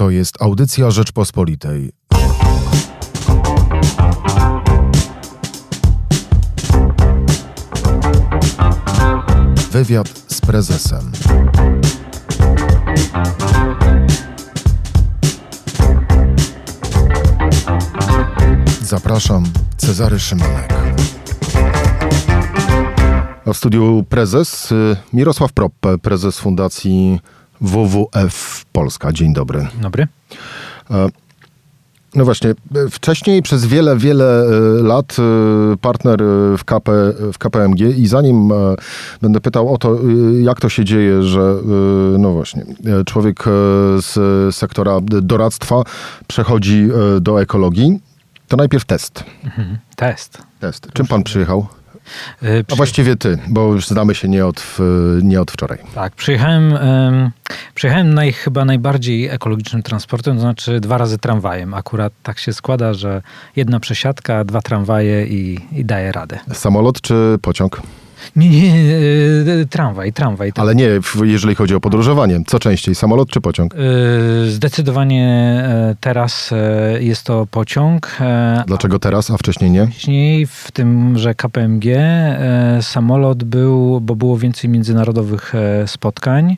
To jest audycja Rzeczpospolitej. Wywiad z prezesem. Zapraszam, Cezary Szymanek. A w studiu prezes y, Mirosław Proppe, prezes Fundacji WWF Polska. Dzień dobry. Dobry. No właśnie, wcześniej przez wiele, wiele e, lat e, partner e, w, KP, w KPMG i zanim będę pytał o to, jak to się dzieje, że no właśnie, człowiek z sektora doradztwa przechodzi do ekologii, to najpierw test. Mhm. Test. Test. Czym pan przyjechał? Yy, A właściwie ty, bo już znamy się nie od, nie od wczoraj. Tak, przyjechałem, przyjechałem naj, chyba najbardziej ekologicznym transportem, to znaczy dwa razy tramwajem. Akurat tak się składa, że jedna przesiadka, dwa tramwaje i, i daje radę. Samolot czy pociąg? Nie, nie, e, tramwaj, tramwaj. Ale nie, jeżeli chodzi o podróżowanie. Co częściej, samolot czy pociąg? E, zdecydowanie e, teraz jest to pociąg. Dlaczego teraz, a wcześniej nie? Wcześniej w tym, że KPMG samolot był, bo było więcej międzynarodowych spotkań.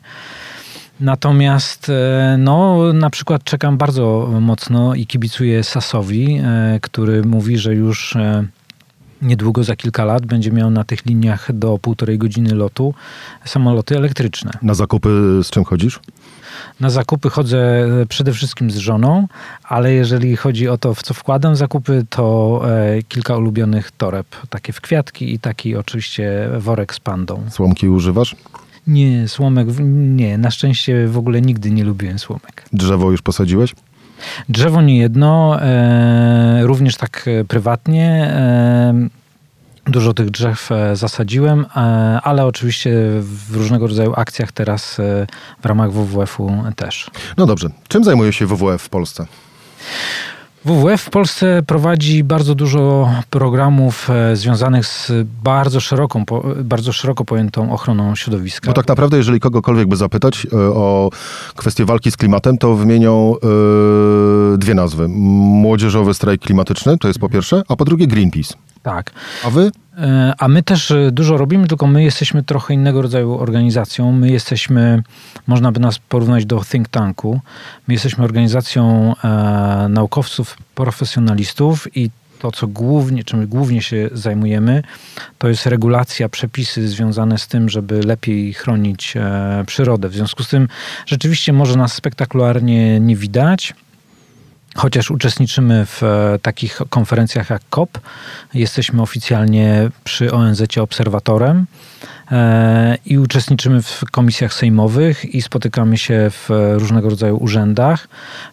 Natomiast no, na przykład czekam bardzo mocno i kibicuję Sasowi, który mówi, że już niedługo za kilka lat będzie miał na tych liniach do półtorej godziny lotu samoloty elektryczne. Na zakupy z czym chodzisz? Na zakupy chodzę przede wszystkim z żoną, ale jeżeli chodzi o to, w co wkładam zakupy, to e, kilka ulubionych toreb, takie w kwiatki i taki oczywiście worek z pandą. Słomki używasz? Nie, słomek, nie. Na szczęście w ogóle nigdy nie lubiłem słomek. Drzewo już posadziłeś? Drzewo nie jedno, e, również tak e, prywatnie. E, dużo tych drzew e, zasadziłem, e, ale oczywiście w różnego rodzaju akcjach teraz w ramach WWF-u też. No dobrze. Czym zajmuje się WWF w Polsce? WWF w Polsce prowadzi bardzo dużo programów e, związanych z bardzo, szeroką, bardzo szeroko pojętą ochroną środowiska. Bo tak naprawdę, jeżeli kogokolwiek by zapytać e, o kwestię walki z klimatem, to wymienią yy, dwie nazwy. Młodzieżowy strajk klimatyczny, to jest po pierwsze, a po drugie Greenpeace. Tak. A wy? E, a my też e, dużo robimy, tylko my jesteśmy trochę innego rodzaju organizacją. My jesteśmy, można by nas porównać do think tanku. My jesteśmy organizacją e, naukowców, profesjonalistów i to, co głównie, czym głównie się zajmujemy, to jest regulacja, przepisy związane z tym, żeby lepiej chronić e, przyrodę. W związku z tym rzeczywiście może nas spektakularnie nie widać, Chociaż uczestniczymy w e, takich konferencjach jak COP, jesteśmy oficjalnie przy ONZ obserwatorem. E, i uczestniczymy w komisjach sejmowych i spotykamy się w różnego rodzaju urzędach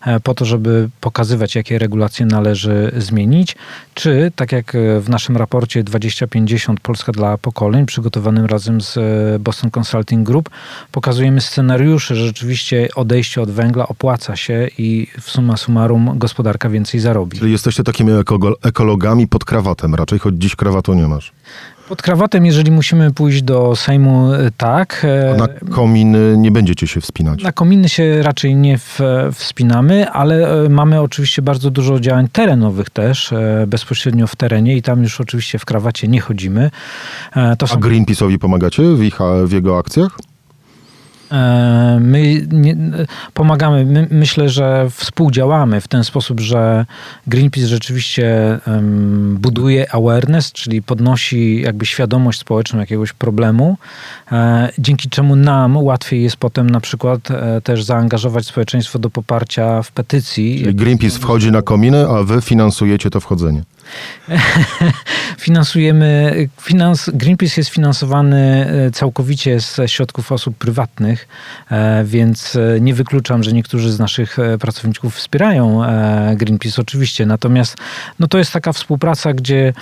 e, po to, żeby pokazywać, jakie regulacje należy zmienić, czy tak jak w naszym raporcie 2050 Polska dla pokoleń, przygotowanym razem z Boston Consulting Group, pokazujemy scenariusze, że rzeczywiście odejście od węgla opłaca się i w summa summarum gospodarka więcej zarobi. Czyli jesteście takimi ekologami pod krawatem raczej, choć dziś krawatu nie masz. Pod krawatem, jeżeli musimy pójść do Sejmu, e, tak. A na kominy nie będziecie się wspinać? Na kominy się raczej nie w, wspinamy, ale e, mamy oczywiście bardzo dużo działań terenowych też, e, bezpośrednio w terenie i tam już oczywiście w krawacie nie chodzimy. To są... A Greenpeace'owi pomagacie w, ich, w jego akcjach? E, my nie, pomagamy, my, myślę, że współdziałamy w ten sposób, że Greenpeace rzeczywiście um, buduje awareness, czyli podnosi jakby świadomość społeczną jakiegoś problemu, e, dzięki czemu nam łatwiej jest potem na przykład e, też zaangażować społeczeństwo do poparcia w petycji. Czyli Greenpeace wchodzi na kominy, a wy finansujecie to wchodzenie. Finansujemy, finans, Greenpeace jest finansowany e, całkowicie ze środków osób prywatnych, e, więc e, nie wykluczam, że niektórzy z naszych pracowników wspierają Greenpeace oczywiście. Natomiast no to jest taka współpraca, gdzie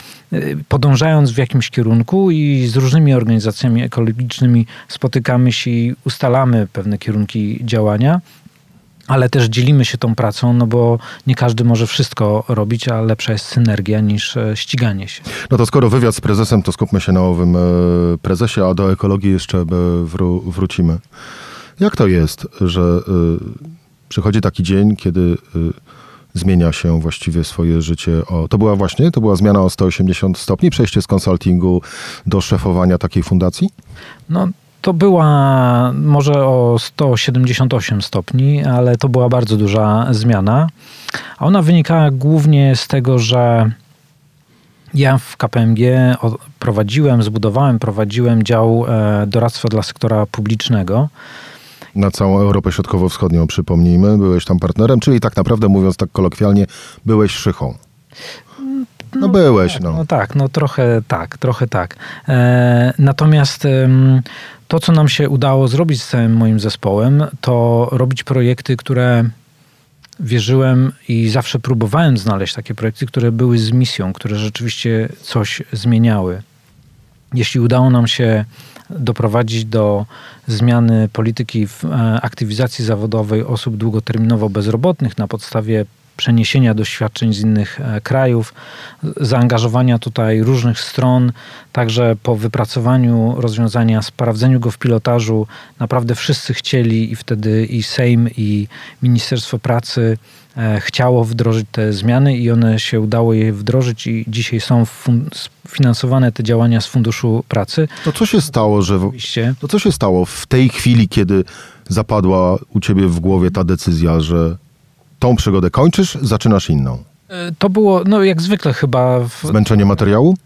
podążając w jakimś kierunku i z różnymi organizacjami ekologicznymi spotykamy się i ustalamy pewne kierunki działania ale też dzielimy się tą pracą, no bo nie każdy może wszystko robić, a lepsza jest synergia niż e, ściganie się. No to skoro wywiad z prezesem, to skupmy się na owym e, prezesie, a do ekologii jeszcze wró wrócimy. Jak to jest, że przychodzi taki dzień, kiedy zmienia się właściwie swoje życie. O, to była właśnie, to była zmiana o 180 stopni, przejście z konsultingu do szefowania takiej fundacji? No, to była może o 178 stopni, ale to była bardzo duża zmiana. A ona wynikała głównie z tego, że ja w KPMG prowadziłem, zbudowałem, prowadziłem dział e, doradztwa dla sektora publicznego. Na całą Europę Środkowo-Wschodnią, przypomnijmy, byłeś tam partnerem, czyli tak naprawdę, mówiąc tak kolokwialnie, byłeś szychą. No, no byłeś, tak, no. no. tak, no trochę tak, trochę tak. E, natomiast to, co nam się udało zrobić z całym moim zespołem, to robić projekty, które wierzyłem i zawsze próbowałem znaleźć takie projekty, które były z misją, które rzeczywiście coś zmieniały. Jeśli udało nam się doprowadzić do zmiany polityki w e, aktywizacji zawodowej osób długoterminowo bezrobotnych na podstawie przeniesienia doświadczeń z innych e, krajów, zaangażowania tutaj różnych stron, także po wypracowaniu rozwiązania, sprawdzeniu go w pilotażu, naprawdę wszyscy chcieli i wtedy i Sejm, i Ministerstwo Pracy e, chciało wdrożyć te zmiany i one się udało je wdrożyć i dzisiaj są finansowane te działania z Funduszu Pracy. To co się stało, że w, to co się stało w tej chwili, kiedy zapadła u ciebie w głowie ta decyzja, że tą przygodę kończysz, zaczynasz inną. E, to było, no jak zwykle chyba... W... Zmęczenie materiału?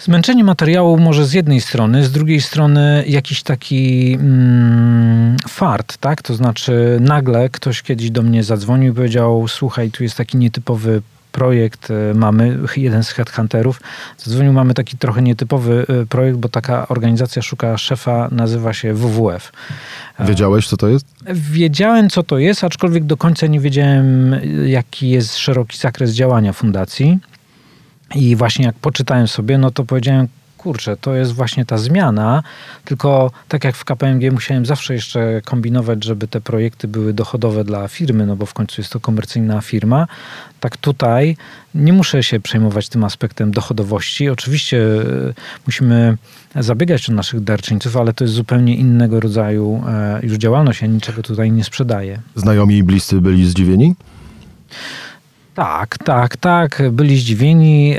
Zmęczenie materiału może z jednej strony, z drugiej strony jakiś taki mm, fart, tak? To znaczy nagle ktoś kiedyś do mnie zadzwonił i powiedział, słuchaj, tu jest taki nietypowy projekt e, mamy, jeden z headhunterów zadzwonił, mamy taki trochę nietypowy e, projekt, bo taka organizacja szuka szefa, nazywa się WWF. Wiedziałeś, co to jest? Wiedziałem, co to jest, aczkolwiek do końca nie wiedziałem, jaki jest szeroki zakres działania fundacji. I właśnie jak poczytałem sobie, no to powiedziałem, kurczę, to jest właśnie ta zmiana, tylko tak jak w KPMG musiałem zawsze jeszcze kombinować, żeby te projekty były dochodowe dla firmy, no bo w końcu jest to komercyjna firma, tak tutaj nie muszę się przejmować tym aspektem dochodowości. Oczywiście e, musimy zabiegać o naszych darczyńców, ale to jest zupełnie innego rodzaju e, już działalność, ja niczego tutaj nie sprzedaję. Znajomi i bliscy byli zdziwieni? Tak, tak, tak. Byli zdziwieni. E,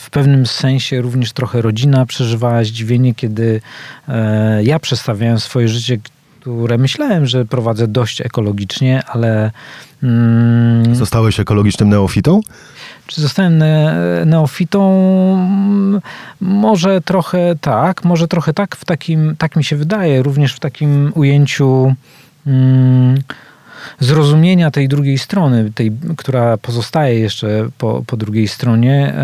w pewnym sensie również trochę rodzina przeżywała zdziwienie, kiedy e, ja przedstawiałem swoje życie, które myślałem, że prowadzę dość ekologicznie, ale. Mm, Zostałeś ekologicznym neofitą? Czy zostałem ne neofitą? Może trochę tak, może trochę tak, w takim, tak mi się wydaje, również w takim ujęciu. Mm, zrozumienia tej drugiej strony, tej, która pozostaje jeszcze po, po drugiej stronie,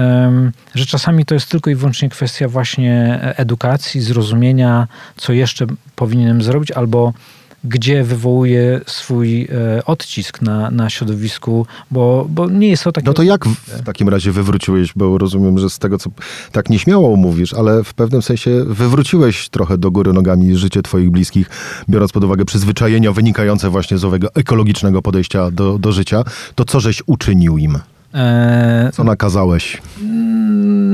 że czasami to jest tylko i wyłącznie kwestia właśnie edukacji, zrozumienia, co jeszcze powinienem zrobić, albo gdzie wywołuje swój e, odcisk na, na środowisku, bo, bo nie jest to takie... No to jak w takim razie wywróciłeś, bo rozumiem, że z tego, co tak nieśmiało mówisz, ale w pewnym sensie wywróciłeś trochę do góry nogami życie twoich bliskich, biorąc pod uwagę przyzwyczajenia wynikające właśnie z owego ekologicznego podejścia do, do życia, to co żeś uczynił im? E, co nakazałeś?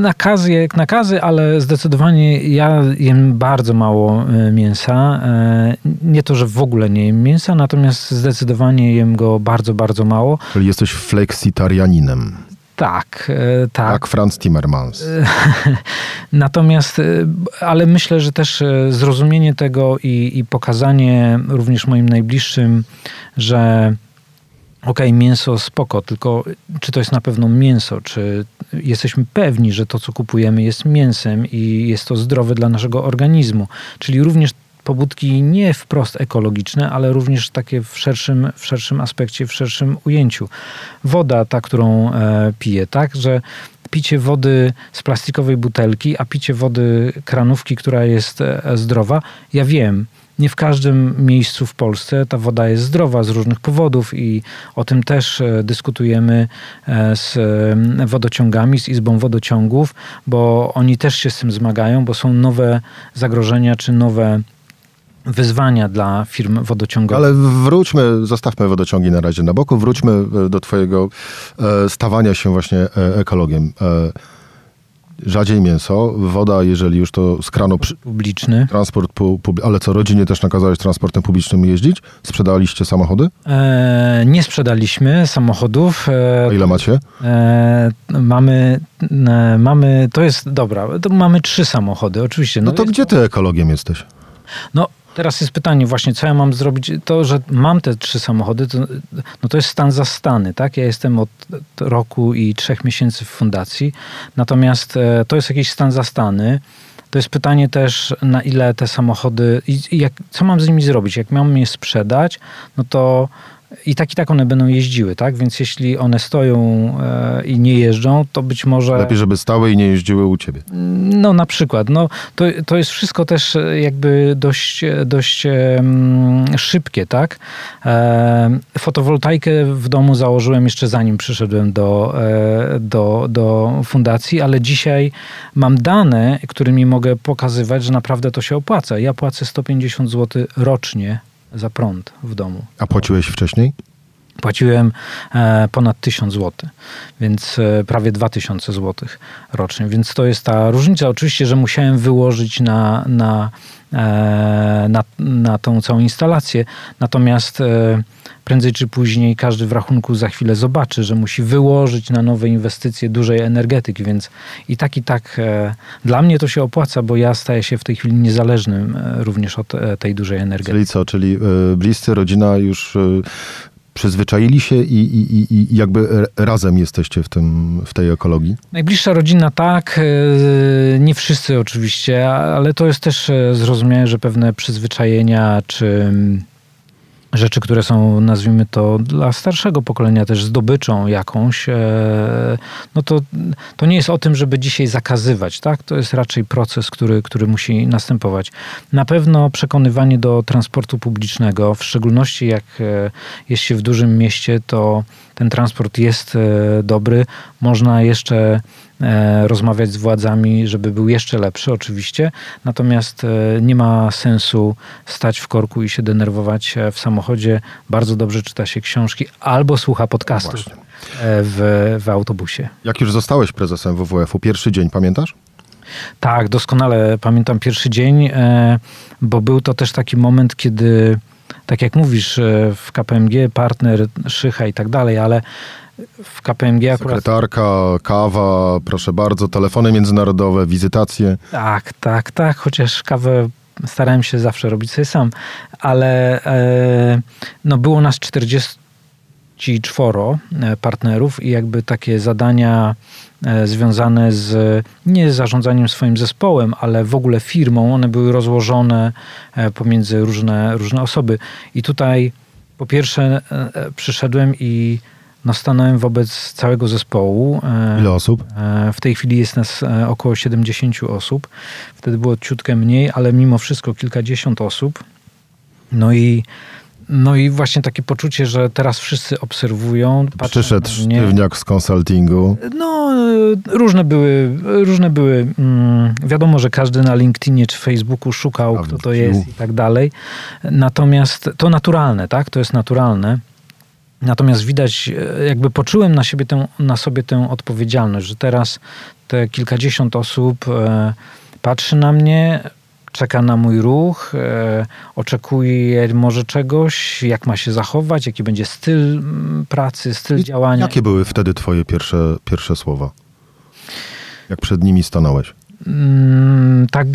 Nakazy jak nakazy, ale zdecydowanie ja jem bardzo mało e, mięsa. E, nie to, że w ogóle nie jem mięsa, natomiast zdecydowanie jem go bardzo, bardzo mało. Czyli jesteś fleksitarianinem. Tak, tak. Jak Franz Timmermans. Natomiast, ale myślę, że też zrozumienie tego i, i pokazanie również moim najbliższym, że okay, mięso spoko, tylko czy to jest na pewno mięso, czy jesteśmy pewni, że to, co kupujemy jest mięsem i jest to zdrowe dla naszego organizmu, czyli również pobudki nie wprost ekologiczne, ale również takie w szerszym, w szerszym aspekcie, w szerszym ujęciu. Woda, ta, którą e, piję, tak, że picie wody z plastikowej butelki, a picie wody kranówki, która jest e, zdrowa, ja wiem, nie w każdym miejscu w Polsce ta woda jest zdrowa z różnych powodów i o tym też e, dyskutujemy e, z e, wodociągami, z Izbą Wodociągów, bo oni też się z tym zmagają, bo są nowe zagrożenia czy nowe wyzwania dla firm wodociągowych. Ale wróćmy, zostawmy wodociągi na razie na boku, wróćmy do twojego stawania się właśnie ekologiem. Rzadziej mięso, woda, jeżeli już to z kranu... Przy... Publiczny. Transport, pu, pub... ale co, rodzinie też nakazałeś transportem publicznym jeździć? Sprzedaliście samochody? E, nie sprzedaliśmy samochodów. E, A ile macie? E, mamy, e, mamy, to jest, dobra, to mamy trzy samochody, oczywiście. No, no to gdzie ty ekologiem jesteś? No, Teraz jest pytanie właśnie, co ja mam zrobić? To, że mam te trzy samochody, to, no to jest stan zastany, tak? Ja jestem od roku i trzech miesięcy w fundacji, natomiast e, to jest jakiś stan zastany. To jest pytanie też, na ile te samochody, i jak, co mam z nimi zrobić? Jak mam je sprzedać, no to i tak i tak one będą jeździły, tak? Więc jeśli one stoją e, i nie jeżdżą, to być może... Lepiej, żeby stały i nie jeździły u ciebie. No na przykład. No, to, to jest wszystko też e, jakby dość, dość e, szybkie, tak? E, fotowoltaikę w domu założyłem jeszcze zanim przyszedłem do, e, do, do fundacji, ale dzisiaj mam dane, którymi mogę pokazywać, że naprawdę to się opłaca. Ja płacę 150 zł rocznie za prąd w domu. A płaciłeś wcześniej? Płaciłem e, ponad 1000 zł, więc e, prawie 2000 zł rocznie. Więc to jest ta różnica. Oczywiście, że musiałem wyłożyć na, na, e, na, na tą całą instalację. Natomiast prędzej czy później każdy w rachunku za chwilę zobaczy, że musi wyłożyć na nowe inwestycje dużej energetyki, więc i tak, i tak dla mnie to się opłaca, bo ja staję się w tej chwili niezależnym również od tej dużej energetyki. Czyli co, czyli bliscy, rodzina już przyzwyczaili się i, i, i jakby razem jesteście w, tym, w tej ekologii? Najbliższa rodzina tak, e, nie wszyscy oczywiście, ale to jest też e, zrozumiałe, że pewne przyzwyczajenia czy rzeczy, które są, nazwijmy to, dla starszego pokolenia też zdobyczą jakąś, e, no to, to nie jest o tym, żeby dzisiaj zakazywać, tak? To jest raczej proces, który, który musi następować. Na pewno przekonywanie do transportu publicznego, w szczególności jak e, jest się w dużym mieście, to ten transport jest e, dobry. Można jeszcze rozmawiać z władzami, żeby był jeszcze lepszy, oczywiście. Natomiast e, nie ma sensu stać w korku i się denerwować e, w samochodzie. Bardzo dobrze czyta się książki albo słucha podcastów no w, w autobusie. Jak już zostałeś prezesem WWF-u, pierwszy dzień pamiętasz? Tak, doskonale pamiętam pierwszy dzień, bo był to też taki moment, kiedy, tak jak mówisz, w KPMG partner, szycha i tak dalej, ale w KPMG akurat... Sekretarka, kawa, proszę bardzo, telefony międzynarodowe, wizytacje. Tak, tak, tak, chociaż kawę starałem się zawsze robić sobie sam, ale e, no było nas 44 e, partnerów i jakby takie zadania e, związane z nie zarządzaniem swoim zespołem, ale w ogóle firmą, one były rozłożone pomiędzy różne, różne osoby. I tutaj po pierwsze przyszedłem i no, stanąłem wobec całego zespołu. E, Ile osób? E, w tej chwili jest nas e, około 70 osób. Wtedy było ciutkę mniej, ale mimo wszystko kilkadziesiąt osób. No i no i właśnie takie poczucie, że teraz wszyscy obserwują. Przyszedł sztywniak z konsultingu. No, różne były, różne były. Mm, wiadomo, że każdy na LinkedInie czy Facebooku szukał, kto to jest i tak dalej. Natomiast to naturalne, tak? To jest naturalne. Natomiast widać, e, jakby poczułem na, siebie tę, na sobie tę odpowiedzialność, że teraz te kilkadziesiąt osób e, patrzy na mnie, czeka na mój ruch, e, oczekuje może czegoś, jak ma się zachować, jaki będzie styl pracy, styl I działania. Jakie były wtedy twoje pierwsze, pierwsze słowa? Jak przed nimi stanąłeś? Mm, tak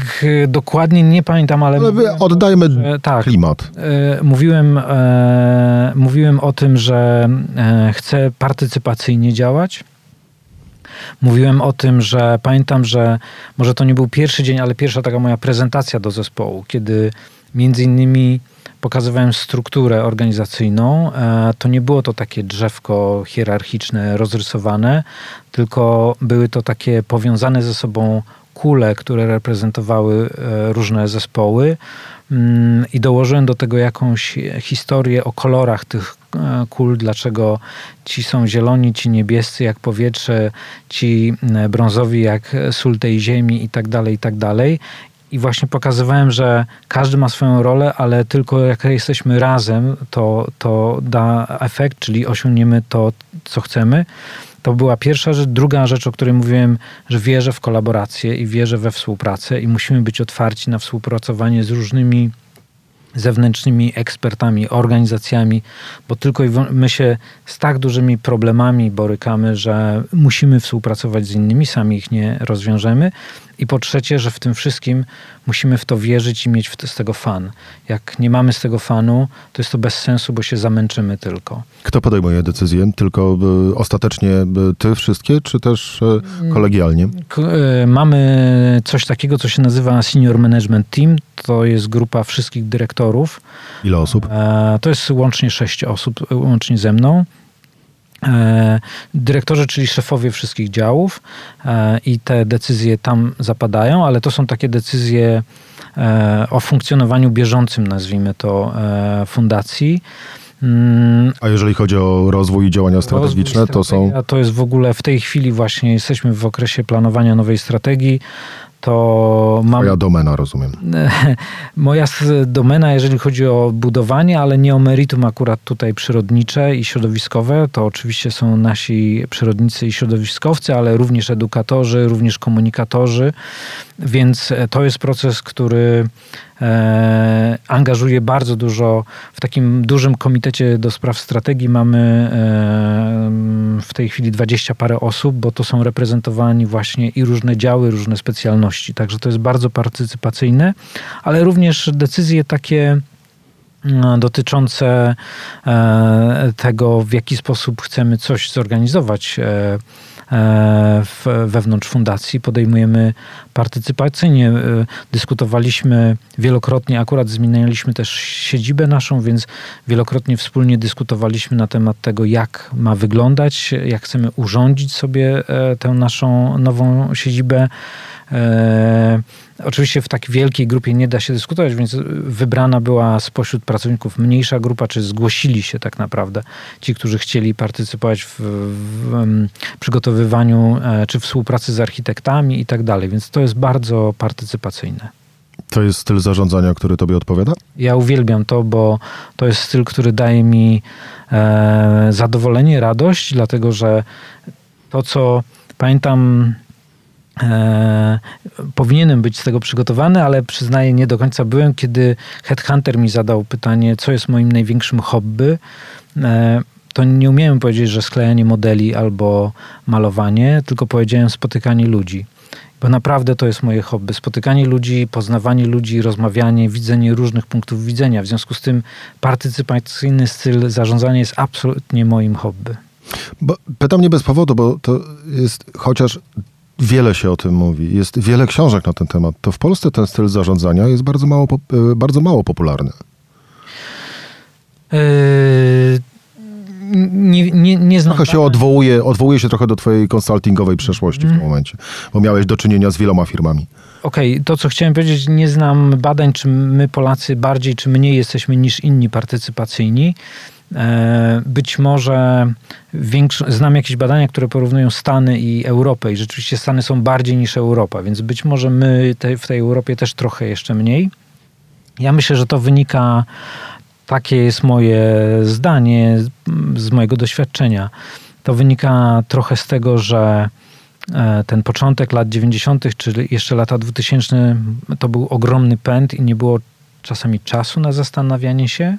e, dokładnie nie pamiętam, ale. ale mówiłem, oddajmy że, tak, klimat. E, mówiłem, e, mówiłem o tym, że e, chcę partycypacyjnie działać. Mówiłem o tym, że pamiętam, że może to nie był pierwszy dzień, ale pierwsza taka moja prezentacja do zespołu, kiedy między innymi pokazywałem strukturę organizacyjną. E, to nie było to takie drzewko hierarchiczne, rozrysowane, tylko były to takie powiązane ze sobą kule, które reprezentowały e, różne zespoły mm, i dołożyłem do tego jakąś historię o kolorach tych e, kul, dlaczego ci są zieloni, ci niebiescy jak powietrze, ci e, brązowi jak sól tej ziemi i tak dalej, i tak dalej. I właśnie pokazywałem, że każdy ma swoją rolę, ale tylko jak jesteśmy razem, to, to da efekt, czyli osiągniemy to, co chcemy. To była pierwsza rzecz. Druga rzecz, o której mówiłem, że wierzę w kolaborację i wierzę we współpracę i musimy być otwarci na współpracowanie z różnymi zewnętrznymi ekspertami, organizacjami, bo tylko my się z tak dużymi problemami borykamy, że musimy współpracować z innymi, sami ich nie rozwiążemy. I po trzecie, że w tym wszystkim musimy w to wierzyć i mieć z tego fan. Jak nie mamy z tego fanu, to jest to bez sensu, bo się zamęczymy tylko. Kto podejmuje decyzję? Tylko y, ostatecznie y, ty wszystkie, czy też y, kolegialnie? K mamy coś takiego, co się nazywa Senior Management Team. To jest grupa wszystkich dyrektorów. Ile osób? E, to jest łącznie sześć osób, łącznie ze mną. E, dyrektorzy, czyli szefowie wszystkich działów e, i te decyzje tam zapadają, ale to są takie decyzje e, o funkcjonowaniu bieżącym, nazwijmy to, fundacji. Mm. A jeżeli chodzi o rozwój i działania strategiczne, to są. To jest w ogóle w tej chwili właśnie jesteśmy w okresie planowania nowej strategii to mam... Moja domena, rozumiem. Moja domena, jeżeli chodzi o budowanie, ale nie o meritum akurat tutaj przyrodnicze i środowiskowe, to oczywiście są nasi przyrodnicy i środowiskowcy, ale również edukatorzy, również komunikatorzy, więc to jest proces, który e, angażuje bardzo dużo. W takim dużym komitecie do spraw strategii mamy e, w tej chwili dwadzieścia parę osób, bo to są reprezentowani właśnie i różne działy, różne specjalności. Także to jest bardzo partycypacyjne, ale również decyzje takie no, dotyczące e, tego, w jaki sposób chcemy coś zorganizować e, E, wewnątrz fundacji. Podejmujemy partycypacyjnie. Dyskutowaliśmy wielokrotnie, akurat zmienialiśmy też siedzibę naszą, więc wielokrotnie wspólnie dyskutowaliśmy na temat tego, jak ma wyglądać, jak chcemy urządzić sobie tę naszą nową siedzibę. Oczywiście w tak wielkiej grupie nie da się dyskutować, więc wybrana była spośród pracowników mniejsza grupa, czy zgłosili się tak naprawdę ci, którzy chcieli partycypować w, w przygotowywaniu e, czy współpracy z architektami i tak dalej, więc to jest bardzo partycypacyjne. To jest styl zarządzania, który tobie odpowiada? Ja uwielbiam to, bo to jest styl, który daje mi e, zadowolenie, radość, dlatego że to, co pamiętam E, powinienem być z tego przygotowany, ale przyznaję, nie do końca byłem, kiedy Headhunter mi zadał pytanie, co jest moim największym hobby. E, to nie umiałem powiedzieć, że sklejanie modeli albo malowanie, tylko powiedziałem spotykanie ludzi. Bo naprawdę to jest moje hobby. Spotykanie ludzi, poznawanie ludzi, rozmawianie, widzenie różnych punktów widzenia. W związku z tym partycypacyjny styl zarządzania jest absolutnie moim hobby. Bo pytam nie bez powodu, bo to jest chociaż Wiele się o tym mówi. Jest wiele książek na ten temat. To w Polsce ten styl zarządzania jest bardzo mało, e, bardzo mało popularny. Yy, nie, nie, nie znam. Trochę się odwołuje, odwołuje się trochę do twojej konsultingowej przeszłości w tym mhm. momencie, bo miałeś do czynienia z wieloma firmami. Okej, okay, to co chciałem powiedzieć, nie znam badań, czy my Polacy bardziej czy mniej jesteśmy niż inni partycypacyjni. E, być może większy, znam jakieś badania, które porównują Stany i Europę i rzeczywiście Stany są bardziej niż Europa, więc być może my te, w tej Europie też trochę jeszcze mniej. Ja myślę, że to wynika, takie jest moje zdanie z mojego doświadczenia. To wynika trochę z tego, że e, ten początek lat 90., czyli jeszcze lata 2000, to był ogromny pęd i nie było czasami czasu na zastanawianie się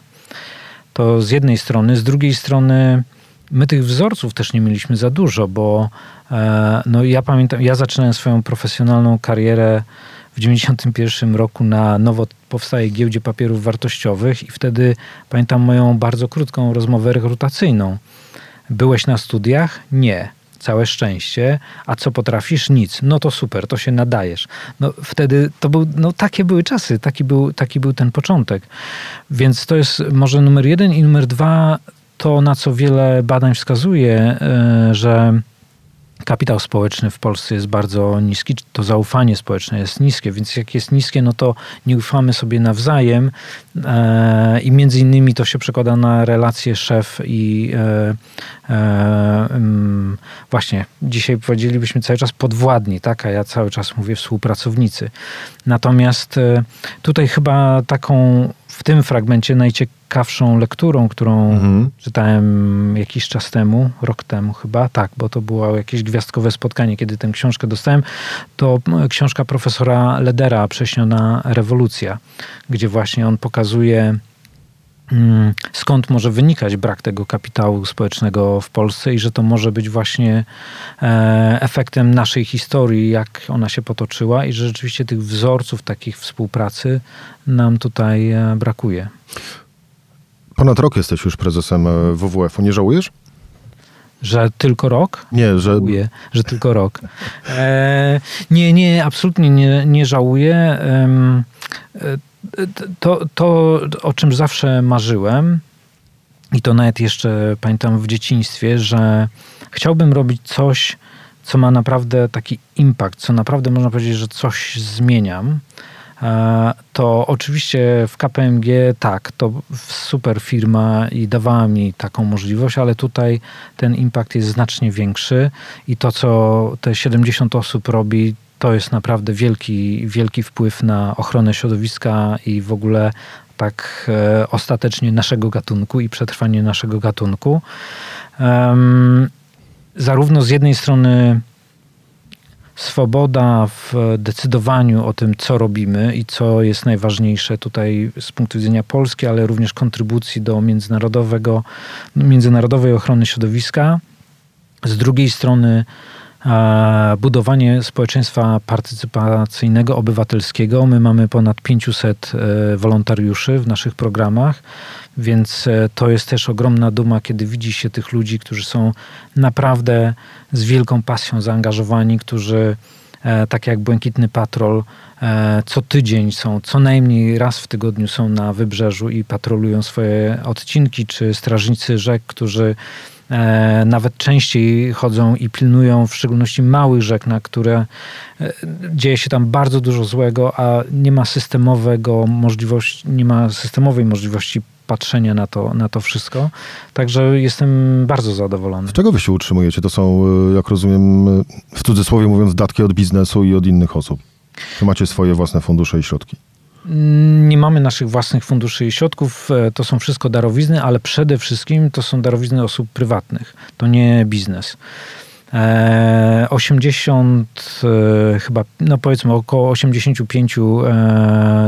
to z jednej strony, z drugiej strony my tych wzorców też nie mieliśmy za dużo, bo e, no ja pamiętam, ja zaczynałem swoją profesjonalną karierę w 91 roku na nowo powstałej giełdzie papierów wartościowych i wtedy pamiętam moją bardzo krótką rozmowę rekrutacyjną. Byłeś na studiach? Nie całe szczęście, a co potrafisz? Nic. No to super, to się nadajesz. No wtedy to był, no takie były czasy, taki był, taki był ten początek. Więc to jest może numer jeden i numer dwa, to na co wiele badań wskazuje, e, że kapitał społeczny w Polsce jest bardzo niski, to zaufanie społeczne jest niskie, więc jak jest niskie, no to nie ufamy sobie nawzajem e, i między innymi to się przekłada na relacje szef i e, e, mm, właśnie dzisiaj powiedzielibyśmy cały czas podwładni, tak, a ja cały czas mówię współpracownicy. Natomiast e, tutaj chyba taką w tym fragmencie najciekawszą lekturą, którą mhm. czytałem jakiś czas temu, rok temu chyba, tak, bo to było jakieś gwiazdkowe spotkanie, kiedy tę książkę dostałem, to książka profesora Ledera, Prześniona rewolucja, gdzie właśnie on pokazuje skąd może wynikać brak tego kapitału społecznego w Polsce i że to może być właśnie e, efektem naszej historii, jak ona się potoczyła i że rzeczywiście tych wzorców takich współpracy nam tutaj e, brakuje. Ponad rok jesteś już prezesem e, WWF-u. Nie żałujesz? Że tylko rok? Nie, że. Żałuję, że tylko rok. E, nie, nie, absolutnie nie, nie żałuję. E, to, to, o czym zawsze marzyłem, i to nawet jeszcze pamiętam w dzieciństwie, że chciałbym robić coś, co ma naprawdę taki impact, co naprawdę można powiedzieć, że coś zmieniam. E, to oczywiście w KPMG tak, to super firma i dawała mi taką możliwość, ale tutaj ten impact jest znacznie większy i to, co te 70 osób robi, to jest naprawdę wielki, wielki wpływ na ochronę środowiska i w ogóle tak e, ostatecznie naszego gatunku i przetrwanie naszego gatunku. Um, zarówno z jednej strony swoboda w decydowaniu o tym, co robimy i co jest najważniejsze tutaj z punktu widzenia Polski, ale również kontrybucji do międzynarodowego, międzynarodowej ochrony środowiska. Z drugiej strony budowanie społeczeństwa partycypacyjnego, obywatelskiego. My mamy ponad 500 e, wolontariuszy w naszych programach, więc e, to jest też ogromna duma, kiedy widzi się tych ludzi, którzy są naprawdę z wielką pasją zaangażowani, którzy e, tak jak Błękitny Patrol, co tydzień są, co najmniej raz w tygodniu są na wybrzeżu i patrolują swoje odcinki, czy strażnicy rzek, którzy nawet częściej chodzą i pilnują w szczególności małych rzek, na które e, dzieje się tam bardzo dużo złego, a nie ma systemowego możliwości, nie ma systemowej możliwości patrzenia na to, na to wszystko. Także jestem bardzo zadowolony. Z czego wy się utrzymujecie? To są, e, jak rozumiem, w cudzysłowie mówiąc, datki od biznesu i od innych osób. Czy macie swoje własne fundusze i środki? Nie mamy naszych własnych funduszy i środków, e, to są wszystko darowizny, ale przede wszystkim to są darowizny osób prywatnych, to nie biznes. 80, e, e, chyba, no powiedzmy około 85,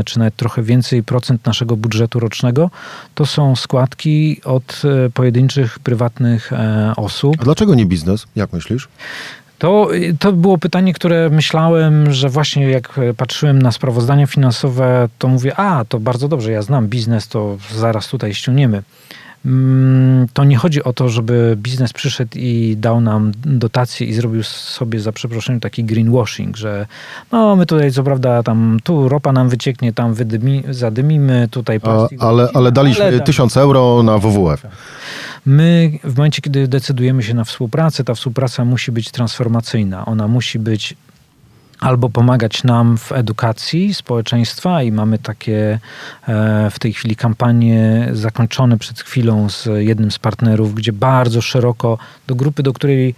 czy nawet trochę więcej procent naszego budżetu rocznego to są składki od pojedynczych prywatnych osób. A dlaczego nie biznes? Jak myślisz? To, to było pytanie, które myślałem, że właśnie jak patrzyłem na sprawozdania finansowe, to mówię, a to bardzo dobrze, ja znam biznes, to zaraz tutaj ściągniemy. Mm, to nie chodzi o to, żeby biznes przyszedł i dał nam dotację i zrobił sobie za przeproszeniem taki greenwashing, że no my tutaj co prawda tam tu ropa nam wycieknie, tam wydymi, zadymimy, tutaj plastik. A, ale, ale daliśmy ale tysiąc euro na WWF. My w momencie, kiedy decydujemy się na współpracę, ta współpraca musi być transformacyjna. Ona musi być albo pomagać nam w edukacji społeczeństwa i mamy takie e, w tej chwili kampanie zakończone przed chwilą z jednym z partnerów, gdzie bardzo szeroko do grupy, do której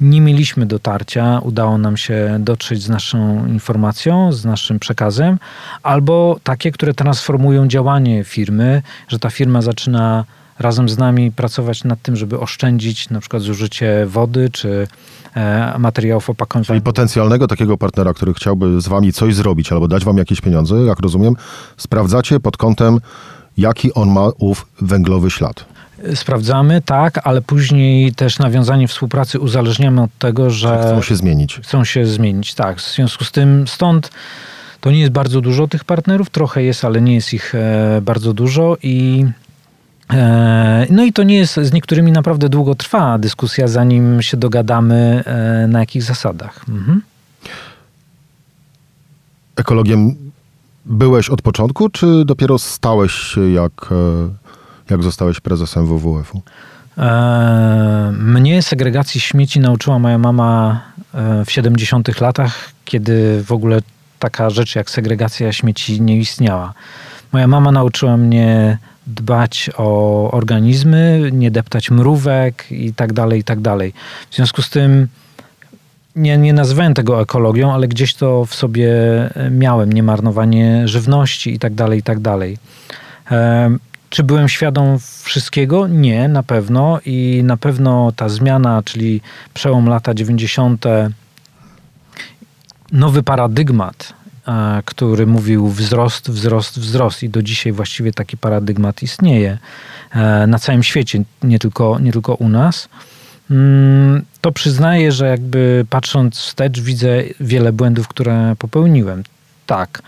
nie mieliśmy dotarcia, udało nam się dotrzeć z naszą informacją, z naszym przekazem, albo takie, które transformują działanie firmy, że ta firma zaczyna razem z nami pracować nad tym, żeby oszczędzić na przykład zużycie wody czy e, materiałów opakowanych. Czyli potencjalnego takiego partnera, który chciałby z wami coś zrobić albo dać wam jakieś pieniądze, jak rozumiem, sprawdzacie pod kątem, jaki on ma ów węglowy ślad. Sprawdzamy, tak, ale później też nawiązanie współpracy uzależniamy od tego, że. Chcą się zmienić. Chcą się zmienić, tak. W związku z tym stąd to nie jest bardzo dużo tych partnerów, trochę jest, ale nie jest ich e, bardzo dużo i no i to nie jest, z niektórymi naprawdę długo trwa dyskusja, zanim się dogadamy e, na jakich zasadach. Mhm. Ekologiem byłeś od początku, czy dopiero stałeś się, jak, e, jak zostałeś prezesem WWF-u? Mnie segregacji śmieci nauczyła moja mama w 70 latach, kiedy w ogóle taka rzecz jak segregacja śmieci nie istniała. Moja mama nauczyła mnie dbać o organizmy, nie deptać mrówek i tak dalej, i tak dalej. W związku z tym nie, nie nazwałem tego ekologią, ale gdzieś to w sobie miałem, nie marnowanie żywności i tak dalej, i tak dalej. Czy byłem świadom wszystkiego? Nie, na pewno. I na pewno ta zmiana, czyli przełom lata 90., nowy paradygmat, e, który mówił wzrost, wzrost, wzrost, i do dzisiaj właściwie taki paradygmat istnieje e, na całym świecie, nie tylko, nie tylko u nas. Mm, to przyznaję, że jakby patrząc wstecz, widzę wiele błędów, które popełniłem. Tak.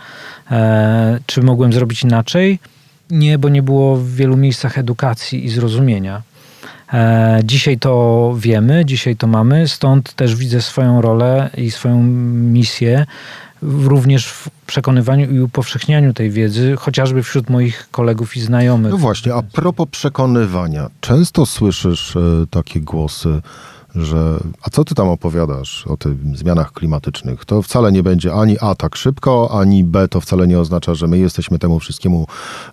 E, czy mogłem zrobić inaczej? Nie, bo nie było w wielu miejscach edukacji i zrozumienia. E, dzisiaj to wiemy, dzisiaj to mamy, stąd też widzę swoją rolę i swoją misję również w przekonywaniu i upowszechnianiu tej wiedzy, chociażby wśród moich kolegów i znajomych. No właśnie, a propos przekonywania, często słyszysz e, takie głosy, że a co ty tam opowiadasz o tych zmianach klimatycznych? To wcale nie będzie ani A tak szybko, ani B to wcale nie oznacza, że my jesteśmy temu wszystkiemu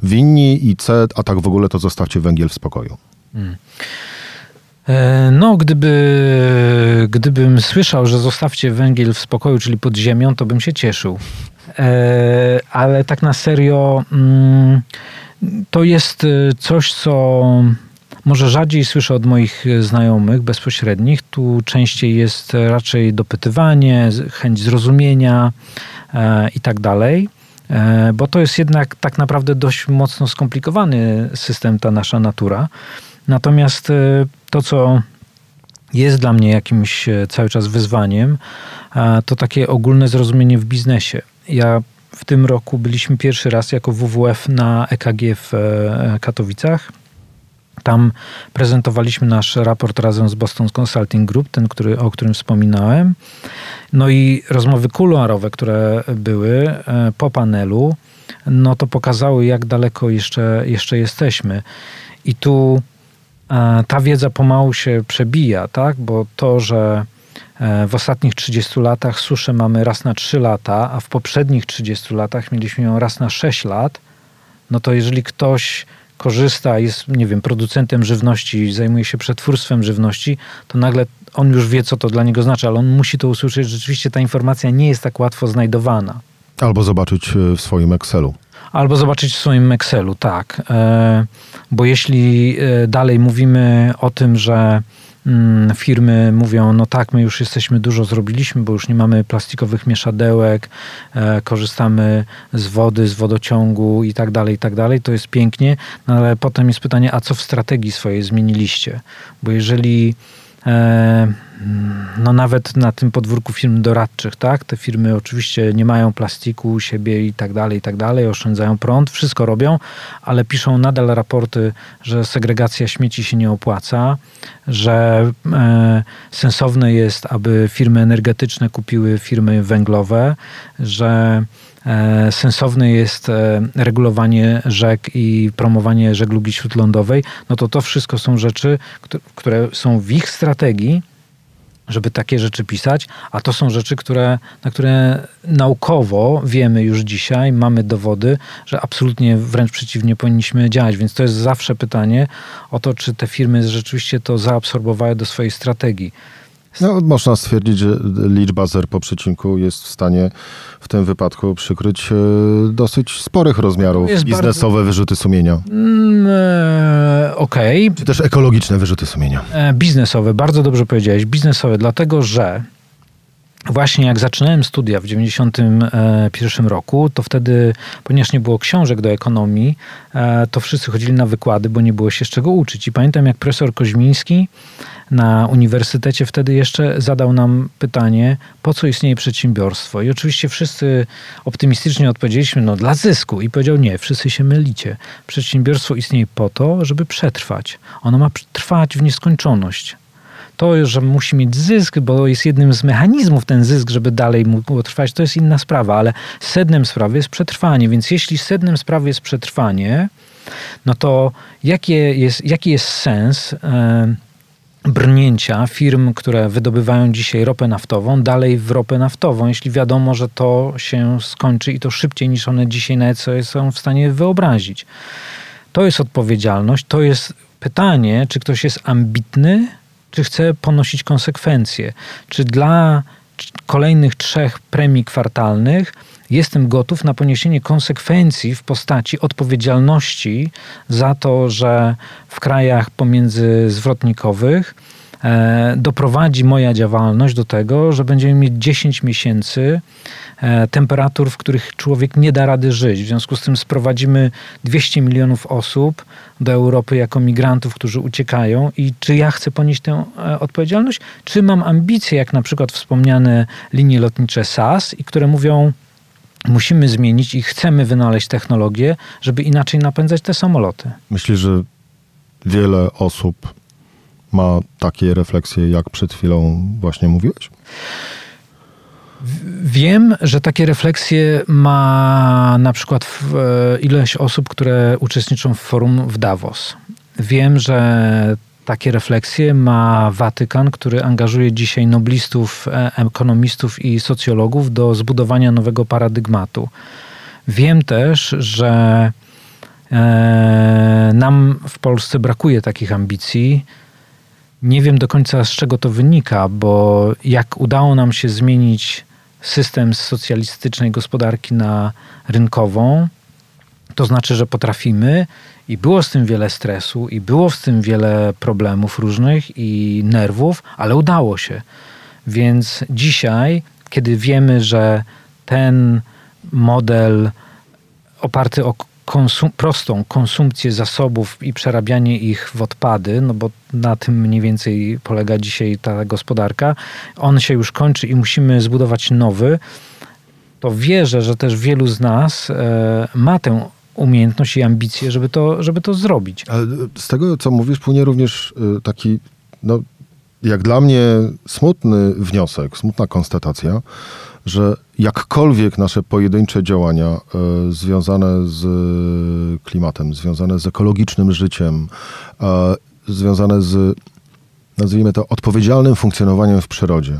winni i C, a tak w ogóle to zostawcie węgiel w spokoju. Hmm. E, no, gdyby, gdybym słyszał, że zostawcie węgiel w spokoju, czyli pod ziemią, to bym się cieszył. E, ale tak na serio, mm, to jest coś, co może rzadziej słyszę od moich znajomych bezpośrednich. Tu częściej jest raczej dopytywanie, chęć zrozumienia e, i tak dalej. E, bo to jest jednak tak naprawdę dość mocno skomplikowany system, ta nasza natura. Natomiast e, to, co jest dla mnie jakimś cały czas wyzwaniem, to takie ogólne zrozumienie w biznesie. Ja w tym roku byliśmy pierwszy raz jako WWF na EKG w Katowicach tam prezentowaliśmy nasz raport razem z Boston Consulting Group, ten, który, o którym wspominałem. No i rozmowy kuluarowe, które były e, po panelu, no to pokazały, jak daleko jeszcze, jeszcze jesteśmy. I tu e, ta wiedza pomału się przebija, tak? Bo to, że e, w ostatnich 30 latach suszę mamy raz na 3 lata, a w poprzednich 30 latach mieliśmy ją raz na 6 lat, no to jeżeli ktoś korzysta, jest, nie wiem, producentem żywności, zajmuje się przetwórstwem żywności, to nagle on już wie, co to dla niego znaczy, ale on musi to usłyszeć, rzeczywiście ta informacja nie jest tak łatwo znajdowana. Albo zobaczyć e, w swoim Excelu. Albo zobaczyć w swoim Excelu, tak. E, bo jeśli e, dalej mówimy o tym, że Mm, firmy mówią, no tak, my już jesteśmy dużo zrobiliśmy, bo już nie mamy plastikowych mieszadełek, e, korzystamy z wody, z wodociągu i tak dalej, i tak dalej. To jest pięknie, no ale potem jest pytanie, a co w strategii swojej zmieniliście? Bo jeżeli no nawet na tym podwórku firm doradczych, tak? Te firmy oczywiście nie mają plastiku u siebie i tak dalej, i tak dalej, oszczędzają prąd, wszystko robią, ale piszą nadal raporty, że segregacja śmieci się nie opłaca, że e, sensowne jest, aby firmy energetyczne kupiły firmy węglowe, że e, sensowne jest e, regulowanie rzek i promowanie żeglugi śródlądowej, no to to wszystko są rzeczy, które są w ich strategii, żeby takie rzeczy pisać, a to są rzeczy, które, na które naukowo wiemy już dzisiaj, mamy dowody, że absolutnie wręcz przeciwnie powinniśmy działać. Więc to jest zawsze pytanie o to, czy te firmy rzeczywiście to zaabsorbowały do swojej strategii. No, można stwierdzić, że liczba zer po przecinku jest w stanie w tym wypadku przykryć e, dosyć sporych rozmiarów biznesowe bardzo... wyrzuty sumienia. Mm, e, Okej. Okay. Czy też ekologiczne wyrzuty sumienia. E, biznesowe, bardzo dobrze powiedziałeś. Biznesowe, dlatego że Właśnie jak zaczynałem studia w 1991 roku, to wtedy, ponieważ nie było książek do ekonomii, e, to wszyscy chodzili na wykłady, bo nie było się z czego uczyć. I pamiętam, jak profesor Koźmiński na uniwersytecie wtedy jeszcze zadał nam pytanie, po co istnieje przedsiębiorstwo? I oczywiście wszyscy optymistycznie odpowiedzieliśmy, no dla zysku. I powiedział, nie, wszyscy się mylicie. Przedsiębiorstwo istnieje po to, żeby przetrwać. Ono ma trwać w nieskończoność to, że musi mieć zysk, bo jest jednym z mechanizmów ten zysk, żeby dalej mógł trwać, to jest inna sprawa, ale sednem sprawy jest przetrwanie. Więc jeśli sednem sprawy jest przetrwanie, no to jaki jest, jaki jest sens e, brnięcia firm, które wydobywają dzisiaj ropę naftową, dalej w ropę naftową, jeśli wiadomo, że to się skończy i to szybciej niż one dzisiaj nawet sobie są w stanie wyobrazić. To jest odpowiedzialność, to jest pytanie, czy ktoś jest ambitny, czy chce ponosić konsekwencje. Czy dla kolejnych trzech premii kwartalnych jestem gotów na poniesienie konsekwencji w postaci odpowiedzialności za to, że w krajach pomiędzy zwrotnikowych e, doprowadzi moja działalność do tego, że będziemy mieć 10 miesięcy temperatur, w których człowiek nie da rady żyć. W związku z tym sprowadzimy 200 milionów osób do Europy jako migrantów, którzy uciekają i czy ja chcę ponieść tę e, odpowiedzialność, czy mam ambicje, jak na przykład wspomniane linie lotnicze SAS, i które mówią, musimy zmienić i chcemy wynaleźć technologię, żeby inaczej napędzać te samoloty. Myślę, że wiele osób ma takie refleksje, jak przed chwilą właśnie mówiłeś? Wiem, że takie refleksje ma na przykład e, ileś osób, które uczestniczą w forum w Davos. Wiem, że takie refleksje ma Watykan, który angażuje dzisiaj noblistów, e, ekonomistów i socjologów do zbudowania nowego paradygmatu. Wiem też, że e, nam w Polsce brakuje takich ambicji. Nie wiem do końca z czego to wynika, bo jak udało nam się zmienić system z socjalistycznej gospodarki na rynkową, to znaczy, że potrafimy i było z tym wiele stresu, i było z tym wiele problemów różnych i nerwów, ale udało się. Więc dzisiaj, kiedy wiemy, że ten model oparty o konsum prostą konsumpcję zasobów i przerabianie ich w odpady, no bo na tym mniej więcej polega dzisiaj ta gospodarka, on się już kończy i musimy zbudować nowy, to wierzę, że też wielu z nas e, ma tę umiejętność i ambicje, żeby to, żeby to zrobić. Ale z tego, co mówisz, płynie również y, taki, no, jak dla mnie smutny wniosek, smutna konstatacja, że jakkolwiek nasze pojedyncze działania y, związane z klimatem, związane z ekologicznym życiem, y, związane z nazwijmy to, odpowiedzialnym funkcjonowaniem w przyrodzie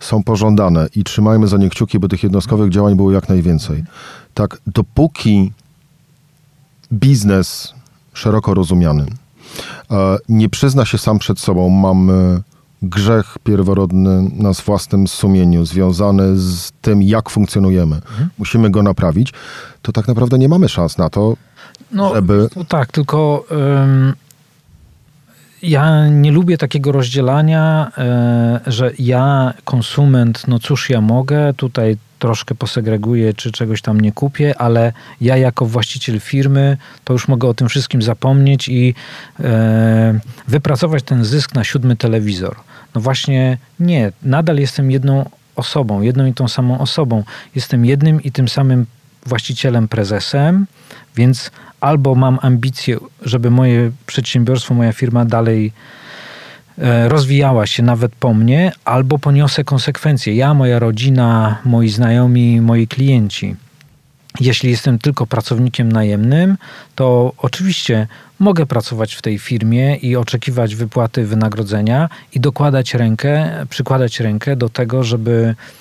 są pożądane i trzymajmy za nie kciuki, by tych jednostkowych działań było jak najwięcej. Tak, dopóki biznes szeroko rozumiany e, nie przyzna się sam przed sobą, mamy grzech pierworodny na własnym sumieniu, związany z tym, jak funkcjonujemy, mhm. musimy go naprawić, to tak naprawdę nie mamy szans na to, no, żeby... No tak, tylko ym, ja nie lubię takiego rozdzielania, y, że ja, konsument, no cóż ja mogę, tutaj troszkę posegreguję, czy czegoś tam nie kupię, ale ja jako właściciel firmy to już mogę o tym wszystkim zapomnieć i e, wypracować ten zysk na siódmy telewizor. No właśnie nie, nadal jestem jedną osobą, jedną i tą samą osobą. Jestem jednym i tym samym właścicielem, prezesem, więc albo mam ambicje, żeby moje przedsiębiorstwo, moja firma dalej rozwijała się nawet po mnie, albo poniosę konsekwencje. Ja, moja rodzina, moi znajomi, moi klienci. Jeśli jestem tylko pracownikiem najemnym, to oczywiście mogę pracować w tej firmie i oczekiwać wypłaty wynagrodzenia i dokładać rękę, przykładać rękę do tego, żeby E,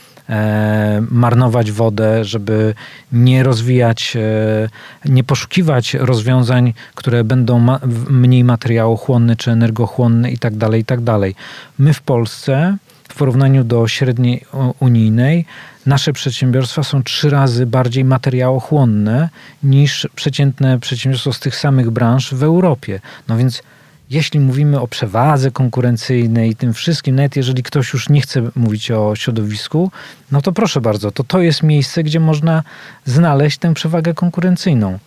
marnować wodę, żeby nie rozwijać, e, nie poszukiwać rozwiązań, które będą ma mniej materiałochłonne czy energochłonne itd., tak itd. Tak My w Polsce w porównaniu do średniej unijnej nasze przedsiębiorstwa są trzy razy bardziej materiałochłonne niż przeciętne przedsiębiorstwo z tych samych branż w Europie. No więc jeśli mówimy o przewadze konkurencyjnej i tym wszystkim, nawet jeżeli ktoś już nie chce mówić o środowisku, no to proszę bardzo, to to jest miejsce, gdzie można znaleźć tę przewagę konkurencyjną.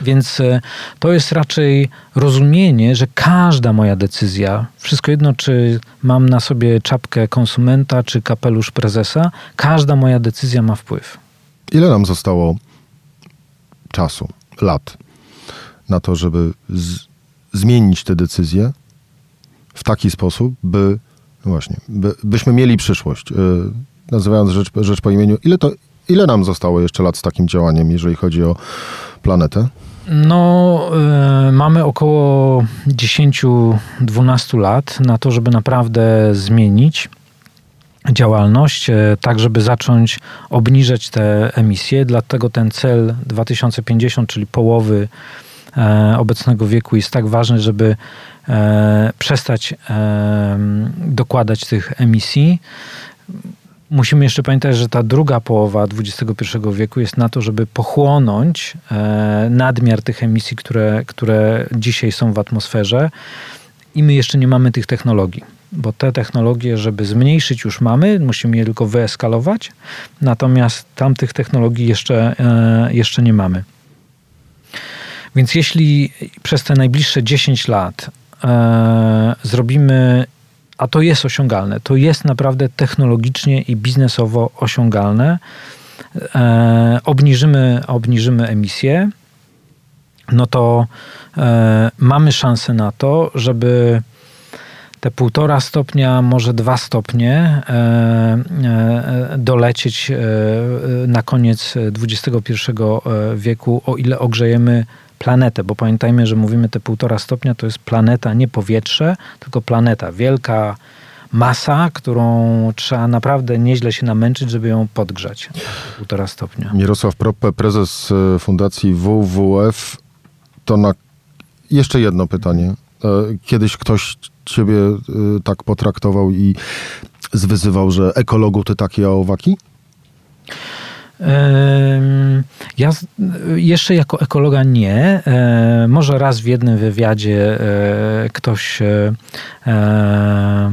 Więc e, to jest raczej rozumienie, że każda moja decyzja, wszystko jedno, czy mam na sobie czapkę konsumenta, czy kapelusz prezesa, każda moja decyzja ma wpływ. Ile nam zostało czasu, lat na to, żeby z zmienić te decyzje w taki sposób, by no właśnie, by, byśmy mieli przyszłość. Yy, nazywając rzecz, rzecz po imieniu, ile, to, ile nam zostało jeszcze lat z takim działaniem, jeżeli chodzi o planetę? No, y, mamy około 10-12 lat na to, żeby naprawdę zmienić działalność, y, tak żeby zacząć obniżać te emisje. Dlatego ten cel 2050, czyli połowy obecnego wieku jest tak ważny, żeby e, przestać e, dokładać tych emisji. musimy jeszcze pamiętać, że ta druga połowa XXI wieku jest na to, żeby pochłonąć e, nadmiar tych emisji, które, które dzisiaj są w atmosferze i my jeszcze nie mamy tych technologii. Bo te technologie, żeby zmniejszyć, już mamy, musimy je tylko wyeskalować, natomiast tamtych technologii jeszcze, e, jeszcze nie mamy. Więc jeśli przez te najbliższe 10 lat e, zrobimy a to jest osiągalne. To jest naprawdę technologicznie i biznesowo osiągalne. E, obniżymy, obniżymy emisję, no to e, mamy szansę na to, żeby te półtora stopnia, może dwa stopnie e, e, dolecieć e, na koniec XXI wieku, o ile ogrzejemy planetę, bo pamiętajmy, że mówimy te półtora stopnia to jest planeta, nie powietrze, tylko planeta, wielka masa, którą trzeba naprawdę nieźle się namęczyć, żeby ją podgrzać. Półtora stopnia. Mirosław Proppe, prezes e, Fundacji WWF. To na jeszcze jedno pytanie. E, kiedyś ktoś ciebie e, tak potraktował i zwyzywał, że ekologu ty takie owaki? Ja jeszcze jako ekologa nie. Może raz w jednym wywiadzie e, ktoś e, e,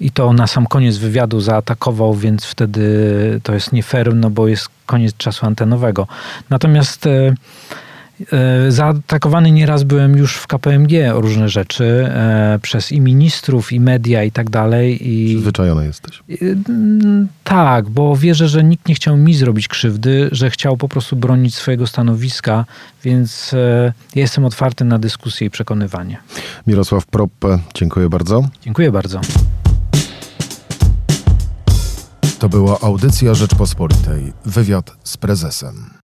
i to na sam koniec wywiadu zaatakował, więc wtedy to jest nie fair, no bo jest koniec czasu antenowego. Natomiast E, zaatakowany nieraz byłem już w KPMG o różne rzeczy e, przez i ministrów, i media, i tak dalej. I, Przyzwyczajony jesteś. tak, bo wierzę, że nikt nie chciał mi zrobić krzywdy, że chciał po prostu bronić swojego stanowiska, więc e, jestem otwarty na dyskusję i przekonywanie. Mirosław Proppe, dziękuję bardzo. Dziękuję bardzo. To była audycja Rzeczpospolitej. Wywiad z prezesem.